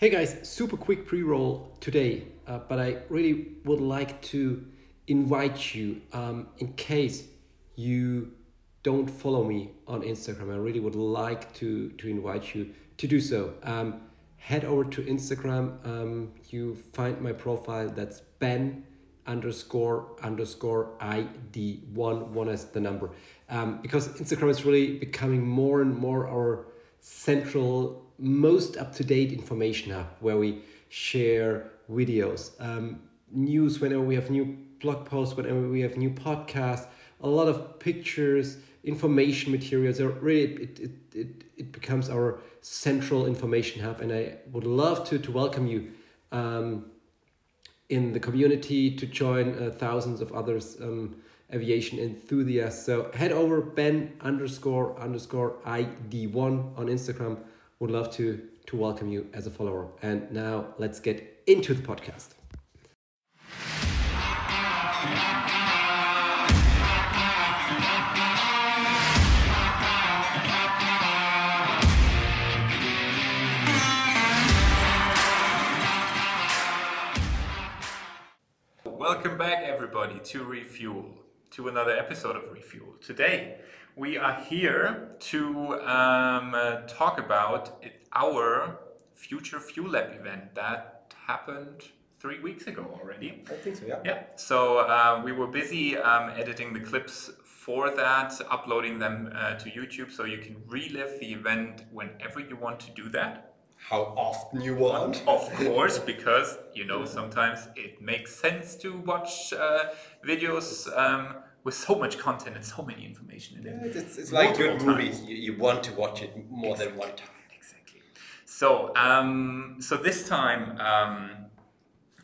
Hey guys, super quick pre roll today, uh, but I really would like to invite you um, in case you don't follow me on Instagram. I really would like to, to invite you to do so. Um, head over to Instagram. Um, you find my profile that's Ben underscore underscore ID one one as the number um, because Instagram is really becoming more and more our central most up-to-date information hub where we share videos um, news whenever we have new blog posts whenever we have new podcasts a lot of pictures information materials. Are really it, it, it, it becomes our central information hub. And i would love to to welcome you um, in the community to join uh, thousands of others um, aviation enthusiasts. So head over ben underscore underscore id1 on instagram would love to to welcome you as a follower. And now let's get into the podcast. Welcome back, everybody, to Refuel, to another episode of Refuel. Today, we are here to um, uh, talk about our future Fuel Lab event that happened three weeks ago already. I think so, yeah. Yeah, so uh, we were busy um, editing the clips for that, uploading them uh, to YouTube so you can relive the event whenever you want to do that. How often you want. Of course, because you know sometimes it makes sense to watch uh, videos. Um, with so much content and so many information in it. Yeah, it's, it's like good movies. You, you want to watch it more exactly. than one time. Exactly. So, um, so this time um,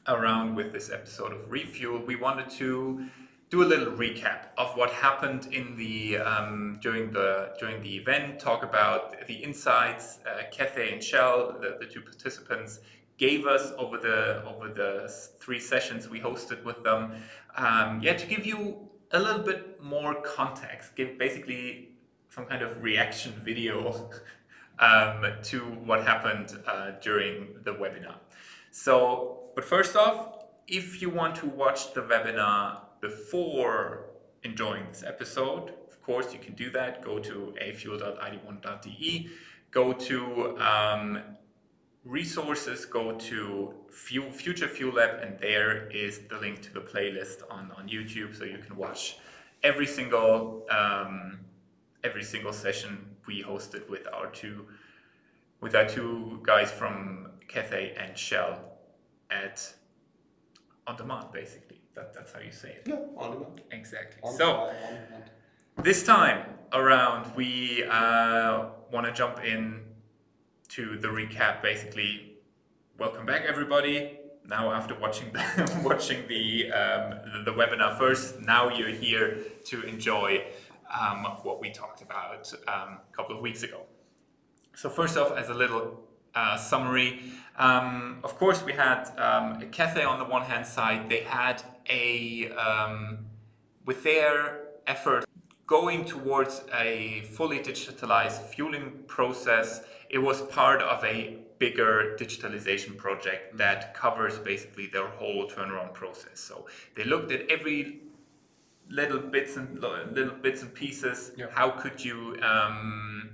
around with this episode of Refuel, we wanted to do a little recap of what happened in the um, during the during the event. Talk about the insights uh, Cathay and Shell, the, the two participants, gave us over the over the three sessions we hosted with them. Um, yeah, to give you a little bit more context, give basically some kind of reaction video um, to what happened uh, during the webinar. So, but first off, if you want to watch the webinar before enjoying this episode, of course you can do that. Go to afuel.id1.de, go to um, resources, go to Fuel, Future Fuel Lab, and there is the link to the playlist on, on YouTube, so you can watch every single um, every single session we hosted with our two with our two guys from Cathay and Shell at on demand, basically. That, that's how you say it. Yeah, on demand. Exactly. On so this time around, we uh, want to jump in to the recap, basically, welcome back everybody. Now after watching the, watching the, um, the, the webinar first, now you're here to enjoy um, what we talked about um, a couple of weeks ago. So first off, as a little uh, summary, um, of course we had um, Cathay on the one hand side, they had a, um, with their effort going towards a fully digitalized fueling process, it was part of a bigger digitalization project that covers basically their whole turnaround process. So they looked at every little bits and little bits and pieces. Yeah. How could you um,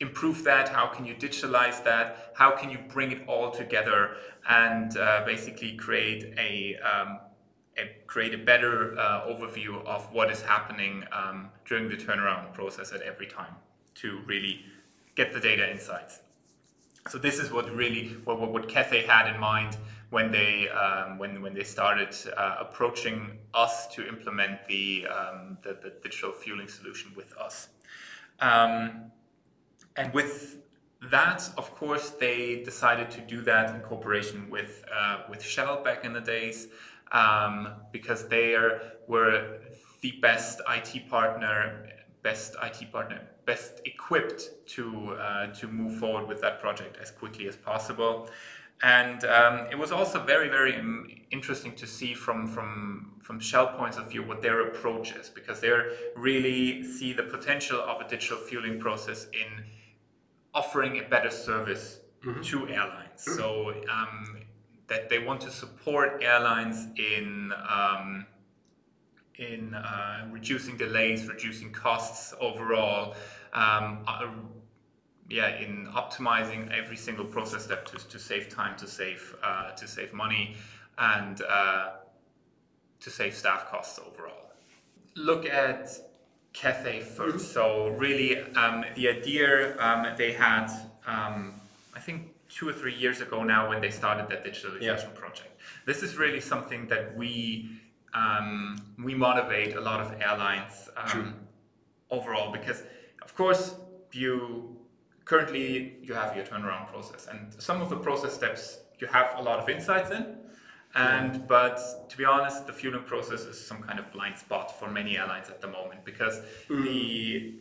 improve that? How can you digitalize that? How can you bring it all together and uh, basically create a um, create a better uh, overview of what is happening um, during the turnaround process at every time to really get the data insights. So this is what really what, what Cathay had in mind when they um, when when they started uh, approaching us to implement the, um, the, the digital fueling solution with us. Um, and with that, of course, they decided to do that in cooperation with uh, with Shell back in the days um, because they were the best IT partner, best IT partner, best equipped to uh, to move forward with that project as quickly as possible. And um, it was also very, very interesting to see from, from, from Shell points of view what their approach is, because they really see the potential of a digital fueling process in offering a better service mm-hmm. to airlines. Mm-hmm. So um, that they want to support airlines in um, in uh, reducing delays, reducing costs overall. Um, uh, yeah, in optimizing every single process step to, to save time, to save uh, to save money, and uh, to save staff costs overall. Look at Cathay 1st mm-hmm. So really, um, the idea um, they had, um, I think two or three years ago now, when they started that digitalization yeah. project. This is really something that we um, we motivate a lot of airlines um, overall because, of course, you currently you have your turnaround process, and some of the process steps you have a lot of insights in. And but to be honest, the fueling process is some kind of blind spot for many airlines at the moment because mm. the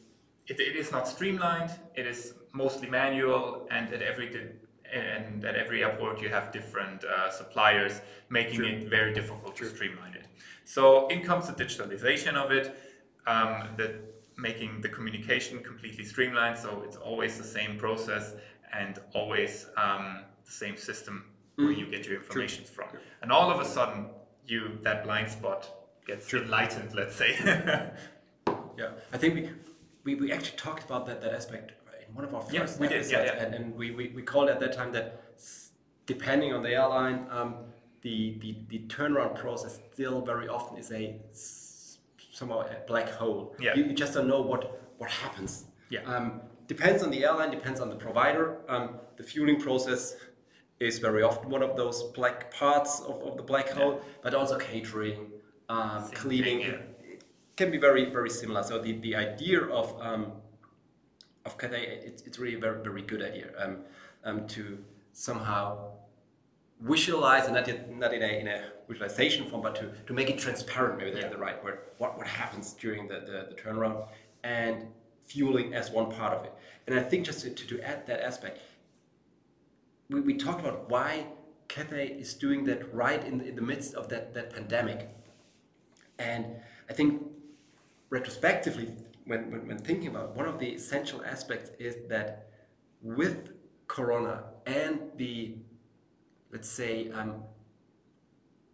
it, it is not streamlined. It is mostly manual, and at every and at every airport you have different uh, suppliers, making True. it very difficult True. to streamline it. So in comes the digitalization of it, um, that making the communication completely streamlined. So it's always the same process and always um, the same system mm. where you get your information True. from. And all of a sudden, you that blind spot gets enlightened. Let's say. yeah, I think we, we we actually talked about that that aspect in one of our first yeah, we episodes, did, yeah, yeah. And, and we, we we called at that time that depending on the airline. Um, the, the, the turnaround process still very often is a somehow a black hole. Yeah. You, you just don't know what, what happens. Yeah. Um, depends on the airline, depends on the provider. Um, the fueling process is very often one of those black parts of, of the black hole, yeah. but also catering, um, cleaning. Thing, yeah. it, can be very, very similar. So the, the idea of um, of Cathay, it's, it's really a very, very good idea um, um, to somehow visualize, and not, yet, not in, a, in a visualization form, but to, to make it transparent, maybe that's yeah. the right word, what, what happens during the, the, the, turnaround, and fueling as one part of it. And I think just to, to, to add that aspect, we, we talked about why Cathay is doing that right in, in the midst of that, that pandemic. And I think retrospectively, when, when, when thinking about it, one of the essential aspects is that with Corona and the let's say, um,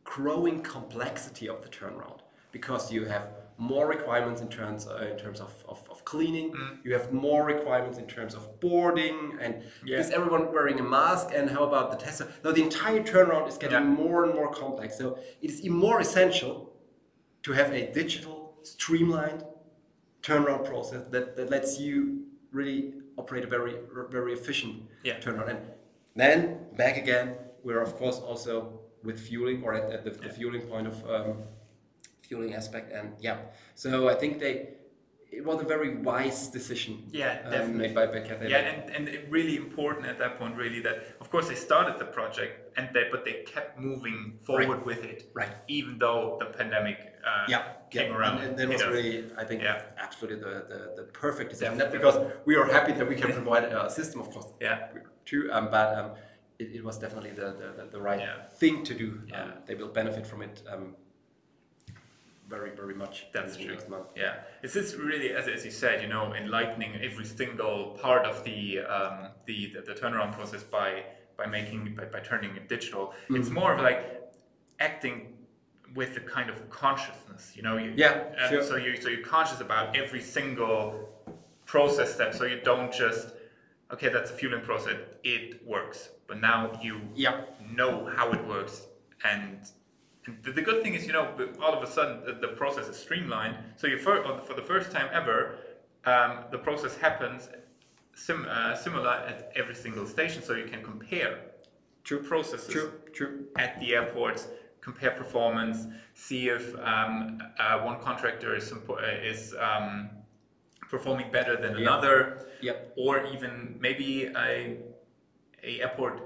growing complexity of the turnaround because you have more requirements in terms uh, in terms of, of, of cleaning. Mm. You have more requirements in terms of boarding, and yeah. is everyone wearing a mask? And how about the tester? Now the entire turnaround is getting yeah. more and more complex. So it is even more essential to have a digital, streamlined turnaround process that, that lets you really operate a very very efficient yeah. turnaround. And then back again we're of course also with fueling or at, at the, yeah. the, fueling point of um, fueling aspect and yeah so i think they it was a very wise decision yeah um, made by, by Cathay. yeah and, and really important at that point really that of course they started the project and they but they kept moving forward right. with it right even though the pandemic uh, yeah, came yeah. around and, and that was really i think yeah. absolutely the, the, the perfect decision not because we are happy that we can provide a system of course yeah too um, but um, it, it was definitely the, the, the right yeah. thing to do. Yeah. Um, they will benefit from it um, very, very much. That's true. Yeah, it's just really, as, as you said, you know, enlightening every single part of the um, the, the, the turnaround process by by making by, by turning it digital. Mm-hmm. It's more of like acting with a kind of consciousness, you know. You, yeah. Sure. So you so you're conscious about every single process step, so you don't just okay, that's a fueling process, it works but now you yeah. know how it works and the, the, good thing is, you know, all of a sudden the, the process is streamlined. So you for, for the first time ever, um, the process happens sim, uh, similar at every single station, so you can compare true processes true, true. at the airports, compare performance, see if um, uh, one contractor is is um, performing better than yep. another, yep. or even maybe a a airport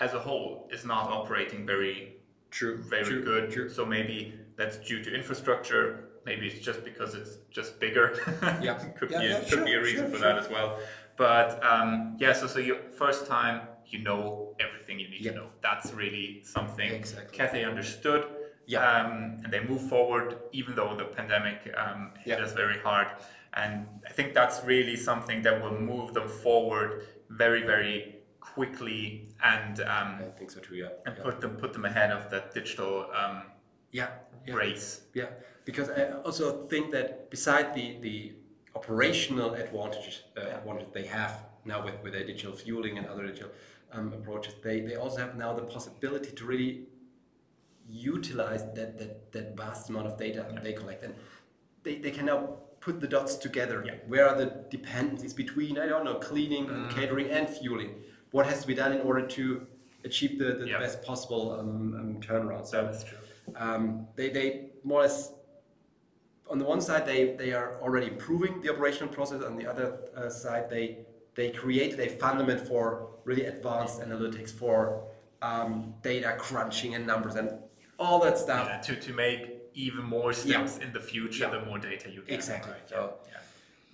as a whole is not operating very true, very true, good. True. So maybe that's due to infrastructure. Maybe it's just because it's just bigger. Yeah, could yeah, be a, yeah, could sure, be a reason sure, for sure. that as well. But um, yeah, so so your first time you know everything you need yep. to know. That's really something exactly. Cathay understood. Yeah. Um, and they move forward even though the pandemic um, hit us very hard. And I think that's really something that will move them forward very, very quickly and um, I think so too. Yeah. and yeah. put them put them ahead of that digital um, yeah. yeah. race. Yeah, because I also think that beside the the operational advantages uh, advantage they have now with with their digital fueling and other digital um, approaches, they they also have now the possibility to really utilize that that, that vast amount of data they collect and they, they can now put the dots together Yeah. where are the dependencies between i don't know cleaning and catering and fueling what has to be done in order to achieve the, the Yeah. best possible um, um, turnaround so That is true. um, they, they more or less on the one side they, they are already improving the operational process on the other uh, side they they created a fundament for really advanced analytics for um, data crunching and numbers and all that stuff Yeah, to, to make even more steps in the future, Yeah. the more data you get. Exactly. Right, So- yeah.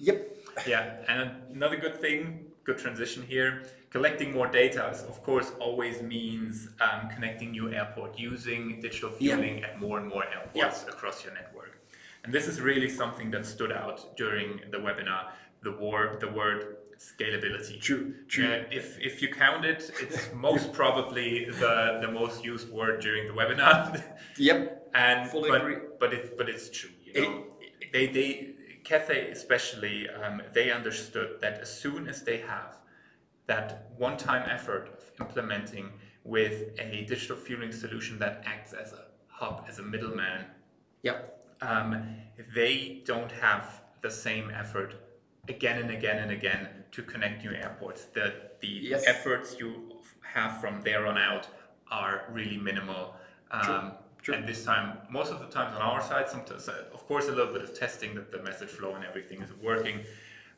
yep Yeah, and another good thing, good transition here. Collecting more data, is, of course, always means um, connecting new airport using digital Yeah. fueling at more and more airports across your network. And this is really something that stood out during the webinar. The word, the word scalability. True, true. Yeah, if if you count it, it's most probably the the most used word during the webinar. yep and Fully but, agree. but it's but it's true you know they they Cathay especially um, they understood that as soon as they have that one-time effort of implementing with a digital fueling solution that acts as a hub as a middleman yep um, they don't have the same effort again and again and again to connect new airports. The the Yes. efforts you have from there on out are really minimal. Um, True. And this time, most of the times on our side, sometimes, of course, a little bit of testing that the message flow and everything is working.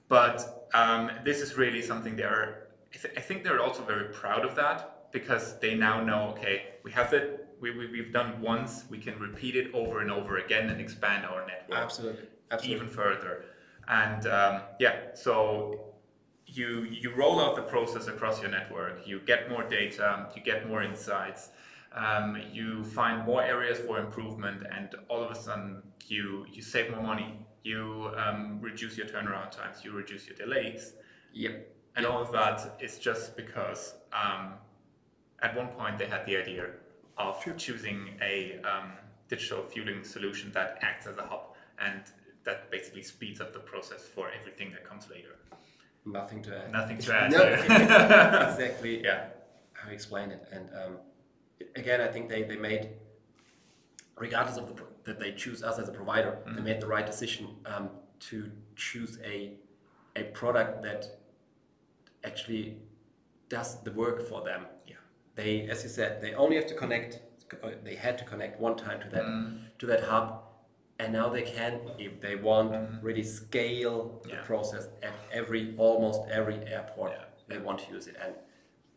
But um, this is really something they're, I, th- I think they're also very proud of that because they now know, okay, we have it, we, we, we've done once, we can repeat it over and over again and expand our network absolutely absolutely even further. And um, yeah, so you you roll out the process across your network. You get more data. You get more insights. Um, you find more areas for improvement, and all of a sudden you you save more money. You um, reduce your turnaround times. You reduce your delays, yep and all of that is just because um, at one point they had the idea of choosing a um, digital fueling solution that acts as a hub and that basically speeds up the process for everything that comes later. nothing to add Nothing to add. no, exactly yeah, how you explain it. And um, again, I think they, they made, regardless of the that they choose us as a provider, they made the right decision um, to choose a a product that actually does the work for them. yeah, They, as you said, they only have to connect. uh, They had to connect one time to that to that hub, and now they can, if they want, really scale the Yeah. process at every almost every airport Yeah. they want to use it. And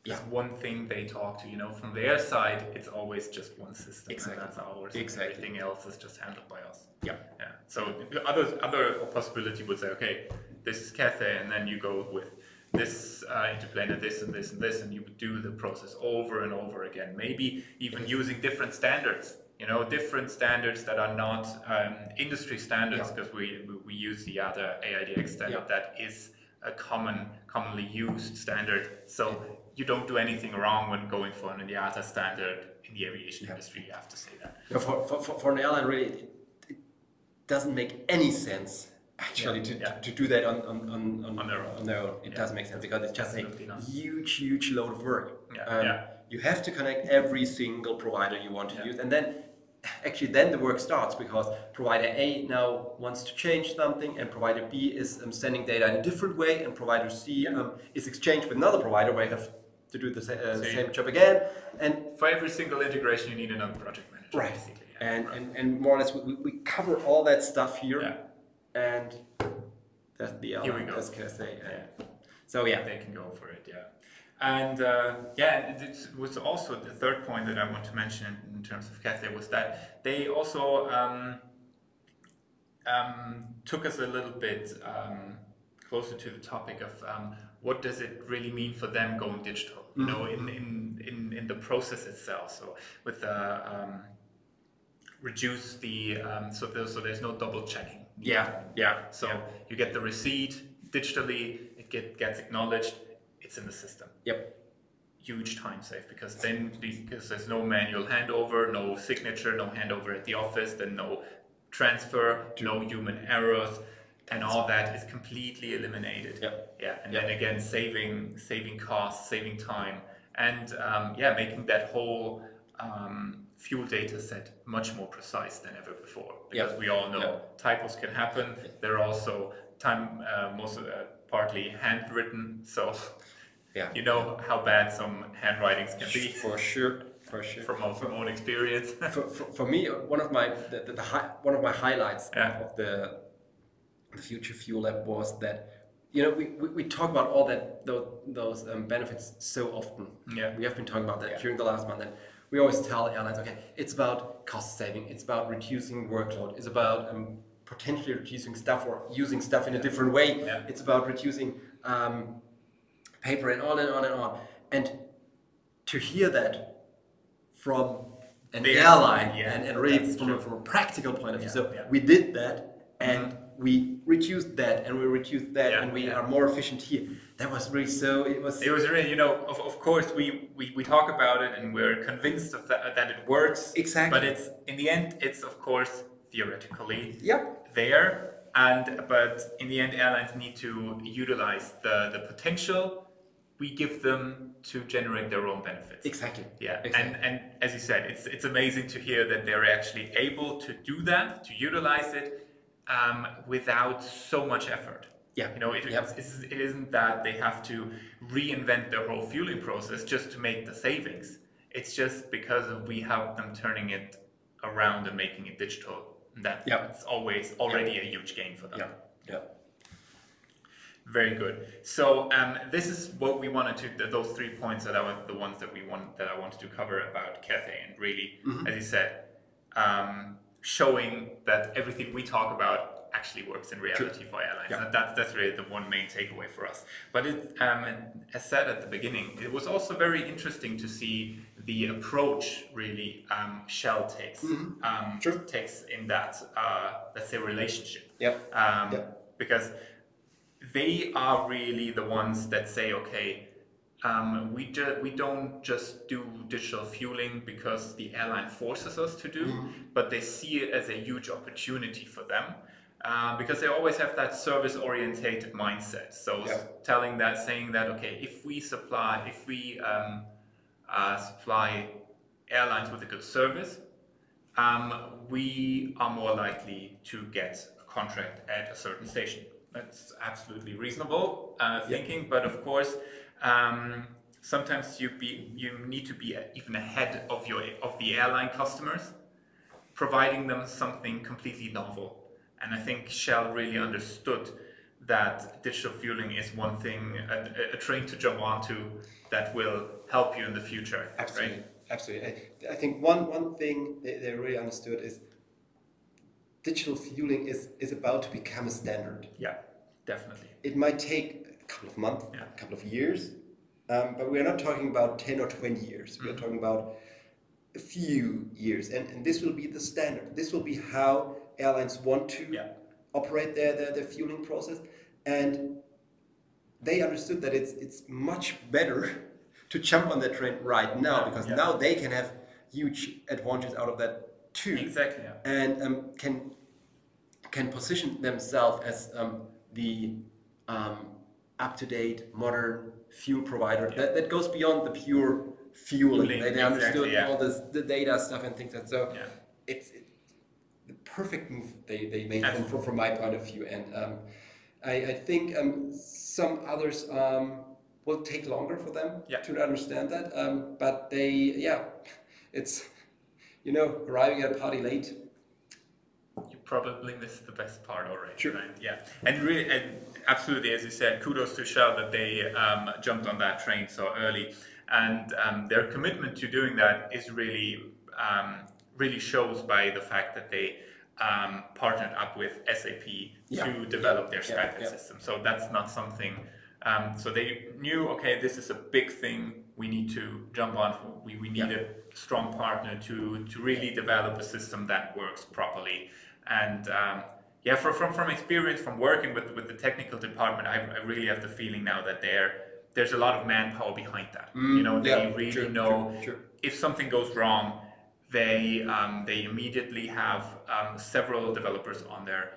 Just one thing they talk to, you know, from their side, it's always just one system. Exactly. And that's ours. Exactly. Everything else is just handled by us. yeah, Yeah. So the other other possibility would say, okay, this is Cathay, and then you go with this uh, into-planer, this and this and this, and you would do the process over and over again. Maybe even using different standards. You know, different standards that are not um, industry standards, because we, we we use the other AIDX standard Yeah. that is a common, commonly used standard. So you don't do anything wrong when going for an IATA standard in the aviation industry. You have to say that. No, for, for, for, an airline, really, it, it doesn't make any sense actually Yeah, to, yeah. to, do that on, on, on, on, On their own. On their own. It Yeah. doesn't make sense because it's just Absolutely a not. huge, huge load of work. Um, Yeah, yeah. You have to connect every single provider you want to use, and then actually then the work starts because provider A now wants to change something, and provider B is um, sending data in a different way, and provider C um, is exchanged with another provider where you have to do the, sa- uh, See. same job again, and For every single integration, you need another project manager. Right. Yeah. And, Right. and, and more or less, we, we- cover all that stuff here. Yeah. And that's the Here we element, go. as can I say. And Yeah. So, yeah. they can go for it. Yeah. And uh, yeah, it was also the third point that I want to mention in, in terms of Cathay was that they also um, um, took us a little bit um, closer to the topic of um, what does it really mean for them going digital, you know, in, in, in, in the process itself. So with the um, reduce the um, so there's, so there's no double checking. Yeah, yeah. So yeah. you get the receipt digitally, it get, gets acknowledged, it's in the system. Yep. huge time save because then because there's no manual handover, no signature, no handover at the office, then no transfer, no human errors, and all that is completely eliminated. Yeah. Yeah, and Yeah. then again, saving saving costs, saving time, and um, yeah, making that whole um, fuel data set much more precise than ever before. Because Yeah. we all know typos can happen. They're also time uh, most uh, partly handwritten, so Yeah. you know how bad some handwritings can be For sure, for sure. from our from own experience. for, for, for me, one of my the, the, the hi, one of my highlights Yeah. of the the Future Fuel Lab was that you know we, we, we talk about all that those, those um, benefits so often. Yeah. we have been talking about that Yeah. during the last month, and we always tell airlines, okay, it's about cost saving, it's about reducing workload, it's about um, potentially reducing stuff or using stuff in a different way. Yeah. It's about reducing um, paper and on and on and on. And to hear that from an They- airline yeah, and, and really from a, from a practical point of view. Yeah, so yeah. we did that and we reduced that and we reduced that Yeah, and we yeah. are more efficient here. That was really so it was It was really, you know, of, of course we, we, we talk about it and we're convinced of that, that it works. Exactly. But it's in the end, it's of course theoretically Yep. there, and but in the end, airlines need to utilize the the potential we give them to generate their own benefits. Exactly. Yeah, Exactly. and and as you said, it's it's amazing to hear that they're actually able to do that, to utilize it um, without so much effort. Yeah. you know, it, it's, it isn't that they have to reinvent their whole fueling process just to make the savings. It's just because of we help them turning it around and making it digital. That it's always already a huge gain for them. Yeah. Yeah. Very good. So um, this is what we wanted to. Those three points that I was the ones that we want that I wanted to cover about Cathay and really, Mm-hmm. as you said, um, showing that everything we talk about actually works in reality for airlines. Yeah. And that's that's really the one main takeaway for us. But it, um, as said at the beginning, it was also very interesting to see the approach really um, Shell takes um, Mm-hmm. Sure. takes in that uh, let's say relationship Yep. um, Yep. because they are really the ones that say, okay, um, we we don't just do digital fueling because the airline forces us to do, but they see it as a huge opportunity for them. Uh, because they always have that service orientated mindset. So Yeah. telling that, saying that, okay, if we supply, if we um, uh, supply airlines with a good service, um, we are more likely to get a contract at a certain station. That's absolutely reasonable uh, thinking, but of course, um, sometimes you be you need to be even ahead of your of the airline customers, providing them something completely novel. And I think Shell really understood that digital fueling is one thing, a, a train to jump onto that will help you in the future. Absolutely. Right? Absolutely. I, I think one, one thing they, they really understood is digital fueling is, is about to become a standard. Yeah, definitely. It might take couple of months, Yeah. a couple of years, um, but we're not talking about 10 or 20 years. Mm-hmm. We are talking about a few years. And, and this will be the standard. This will be how airlines want to Yeah. operate their, their, their fueling process. And they understood that it's, it's much better to jump on that train right now because Yeah. now they can have huge advantages out of that too Exactly. And um, can can position themselves as um, the um, up-to-date modern fuel provider that, that goes beyond the pure fueling. Fueling, They, they exactly, understood yeah. all this the data stuff and things like that. So Yeah. it's it, the perfect move they, they made from, from, my point of view. And um, I, I think um, some others um, will take longer for them Yeah. to understand that. Um, but they, yeah, it's you know arriving at a party late You probably missed the best part already. Sure. Right? Yeah. And really, and absolutely, as you said, kudos to Shell that they um, jumped on that train so early, and um, their commitment to doing that is really, um, really shows by the fact that they um, partnered up with SAP Yeah. to develop their Yeah, SkyPad yeah. system. So that's not something. Um, so they knew, okay, this is a big thing. We need to jump on. We, we need a strong partner to to really develop a system that works properly. And um, yeah, from, from from experience from working with with the technical department, I, I really have the feeling now that there's a lot of manpower behind that. you know, they yeah, really true, know true, true. if something goes wrong, they um, they immediately have um, several developers on there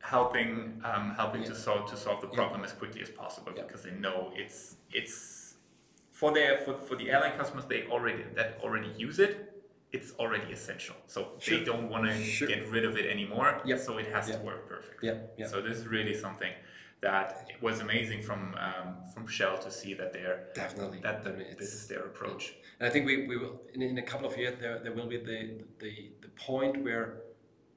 helping um, helping to solve to solve the problem as quickly as possible Yeah. because they know it's it's for their for, for the airline customers they already that already use it. It's already essential, so they don't want to Sure. get rid of it anymore. Yep. So it has Yeah. to work perfectly. Yeah, yeah. So this is really something that it was amazing from um, from Shell to see that they're Definitely. that, that Definitely. this is their approach. And I think we, we will in, in a couple of years there, there will be the, the the point where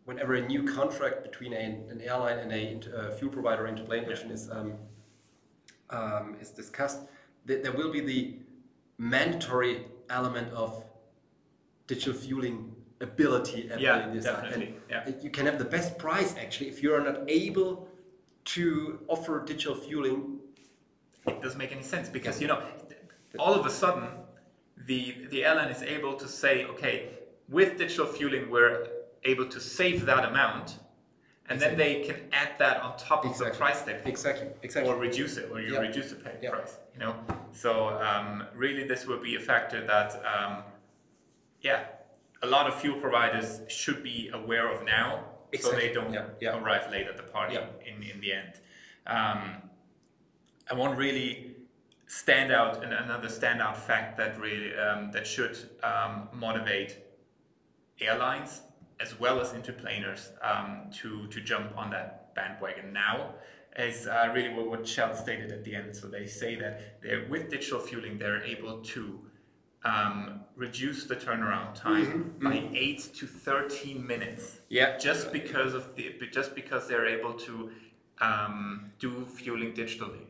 whenever a new contract between a, an airline and a uh, fuel provider into-plane agent is um, um, is discussed, there, there will be the mandatory element of digital fueling ability at Yeah, the definitely, And yeah. You can have the best price actually if you are not able to offer digital fueling. it doesn't make any sense because you know all of a sudden the the airline is able to say okay with digital fueling we're able to save that amount and then they can add that on top of the price they pay Exactly. Exactly. or reduce it or you Yeah. reduce the pay Yeah. price you know so um, really this will be a factor that um, yeah a lot of fuel providers should be aware of now so they don't Yeah. Yeah. arrive late at the party in, in the end um, I want really stand out and another standout fact that really um, that should um, motivate airlines as well as into-planers um, to to jump on that bandwagon now is uh, really what, what Shell stated at the end. So they say that they're with digital fueling they're able to um, reduce the turnaround time by eight to thirteen minutes. Yeah. just because of the just because they're able to um, do fueling digitally.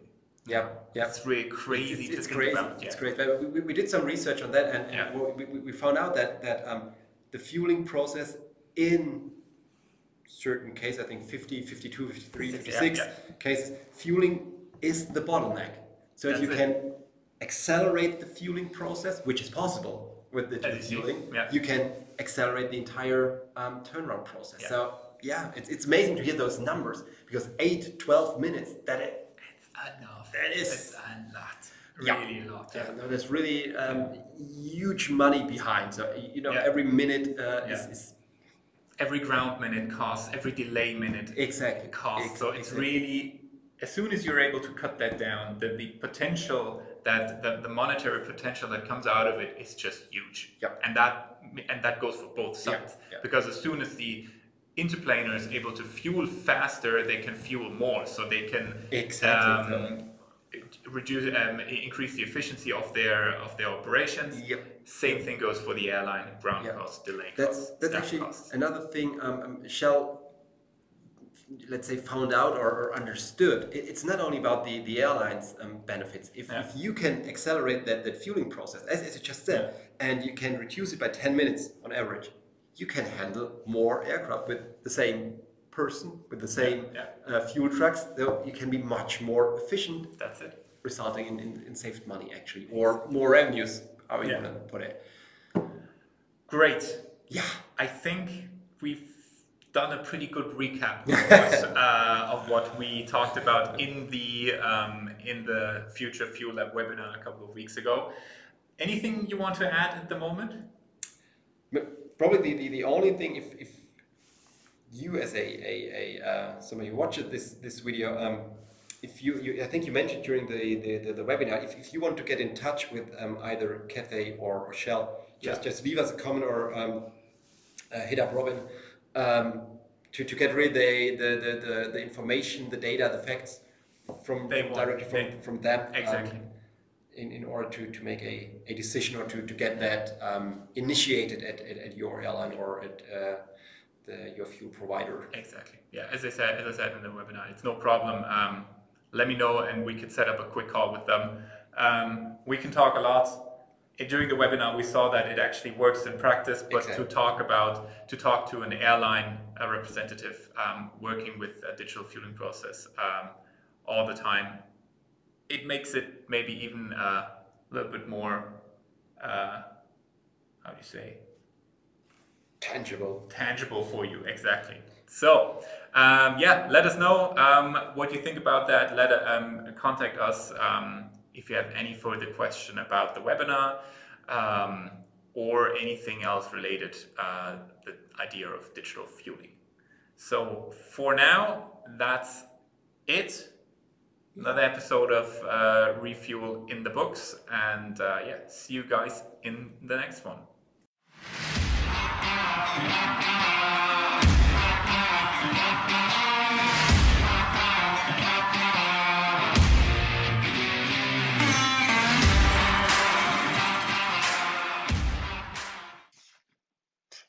Yeah. Yeah. It's really crazy it's, to it's think crazy. about. It's yeah. great. But we, we, did some research on that, and, and Yeah. we, we, found out that that um, the fueling process in certain cases, I think 50, 52, 53, 56 yeah. cases, fueling is the bottleneck. So if you it. can accelerate the fueling process, which is possible with the is fueling, Yeah. you can accelerate the entire um, turnaround process. Yeah. So yeah, it's, it's amazing to hear those numbers because 8, 12 minutes, that it, It's enough. That is- It's a lot. Yeah. Really a lot. Yeah, no, there's really um, huge money behind. So you know, Yeah. every minute uh, is, is Every ground minute costs, every delay minute exactly costs. so it's really, as soon as you're able to cut that down, the, the potential that the, the monetary potential that comes out of it is just huge. Yep. And that and that goes for both sides. yeah. Because as soon as the into-planer is able to fuel faster, they can fuel more. So they can Exactly. um, reduce um, increase the efficiency of their of their operations. Yep. Same thing goes for the airline ground Yeah. costs, delay That's costs, that's actually costs. another thing. Um, um, Shell, let's say, found out or, or understood. It, it's not only about the the airlines um, benefits. If, Yeah. if you can accelerate that that fueling process, as, as you just said, and you can reduce it by ten minutes on average, you can handle more aircraft with the same person with the same yeah. Uh, fuel trucks. So you can be much more efficient That's it. resulting in, in, in saved money actually or more revenues how you Yeah. want to put it Great. yeah I think we've done a pretty good recap of what, uh, of what we talked about in the um, in the Future Fuel Lab webinar a couple of weeks ago. Anything you want to add at the moment? Probably the, the, the only thing if, if you as a, a, a uh, somebody who watches this this video um, if you, you I think you mentioned during the, the, the, the webinar if, if you want to get in touch with um, either Cathay or, or Shell just Yeah. just leave us a comment or um, uh, hit up Robin um, to, to get rid the, the, the, the, information the data the facts from, directly from, they- from them um, Exactly. in, in order to, to make a, a decision or to, to get that um, initiated at, at, at your airline or at uh, the, your fuel provider. Exactly. Yeah. As I said, as I said in the webinar, it's no problem. Um, let me know, and we could set up a quick call with them. Um, we can talk a lot. During the webinar, we saw that it actually works in practice, but Exactly. to talk about to talk to an airline representative um, working with a digital fueling process um, all the time, it makes it maybe even uh, a little bit more. Uh, how do you say? Tangible. tangible for you exactly so um, yeah let us know um, what you think about that let um, contact us um, if you have any further question about the webinar um, or anything else related uh, the idea of digital fueling. So for now, that's it. Another episode of uh, Refuel in the books, and uh, yeah, see you guys in the next one.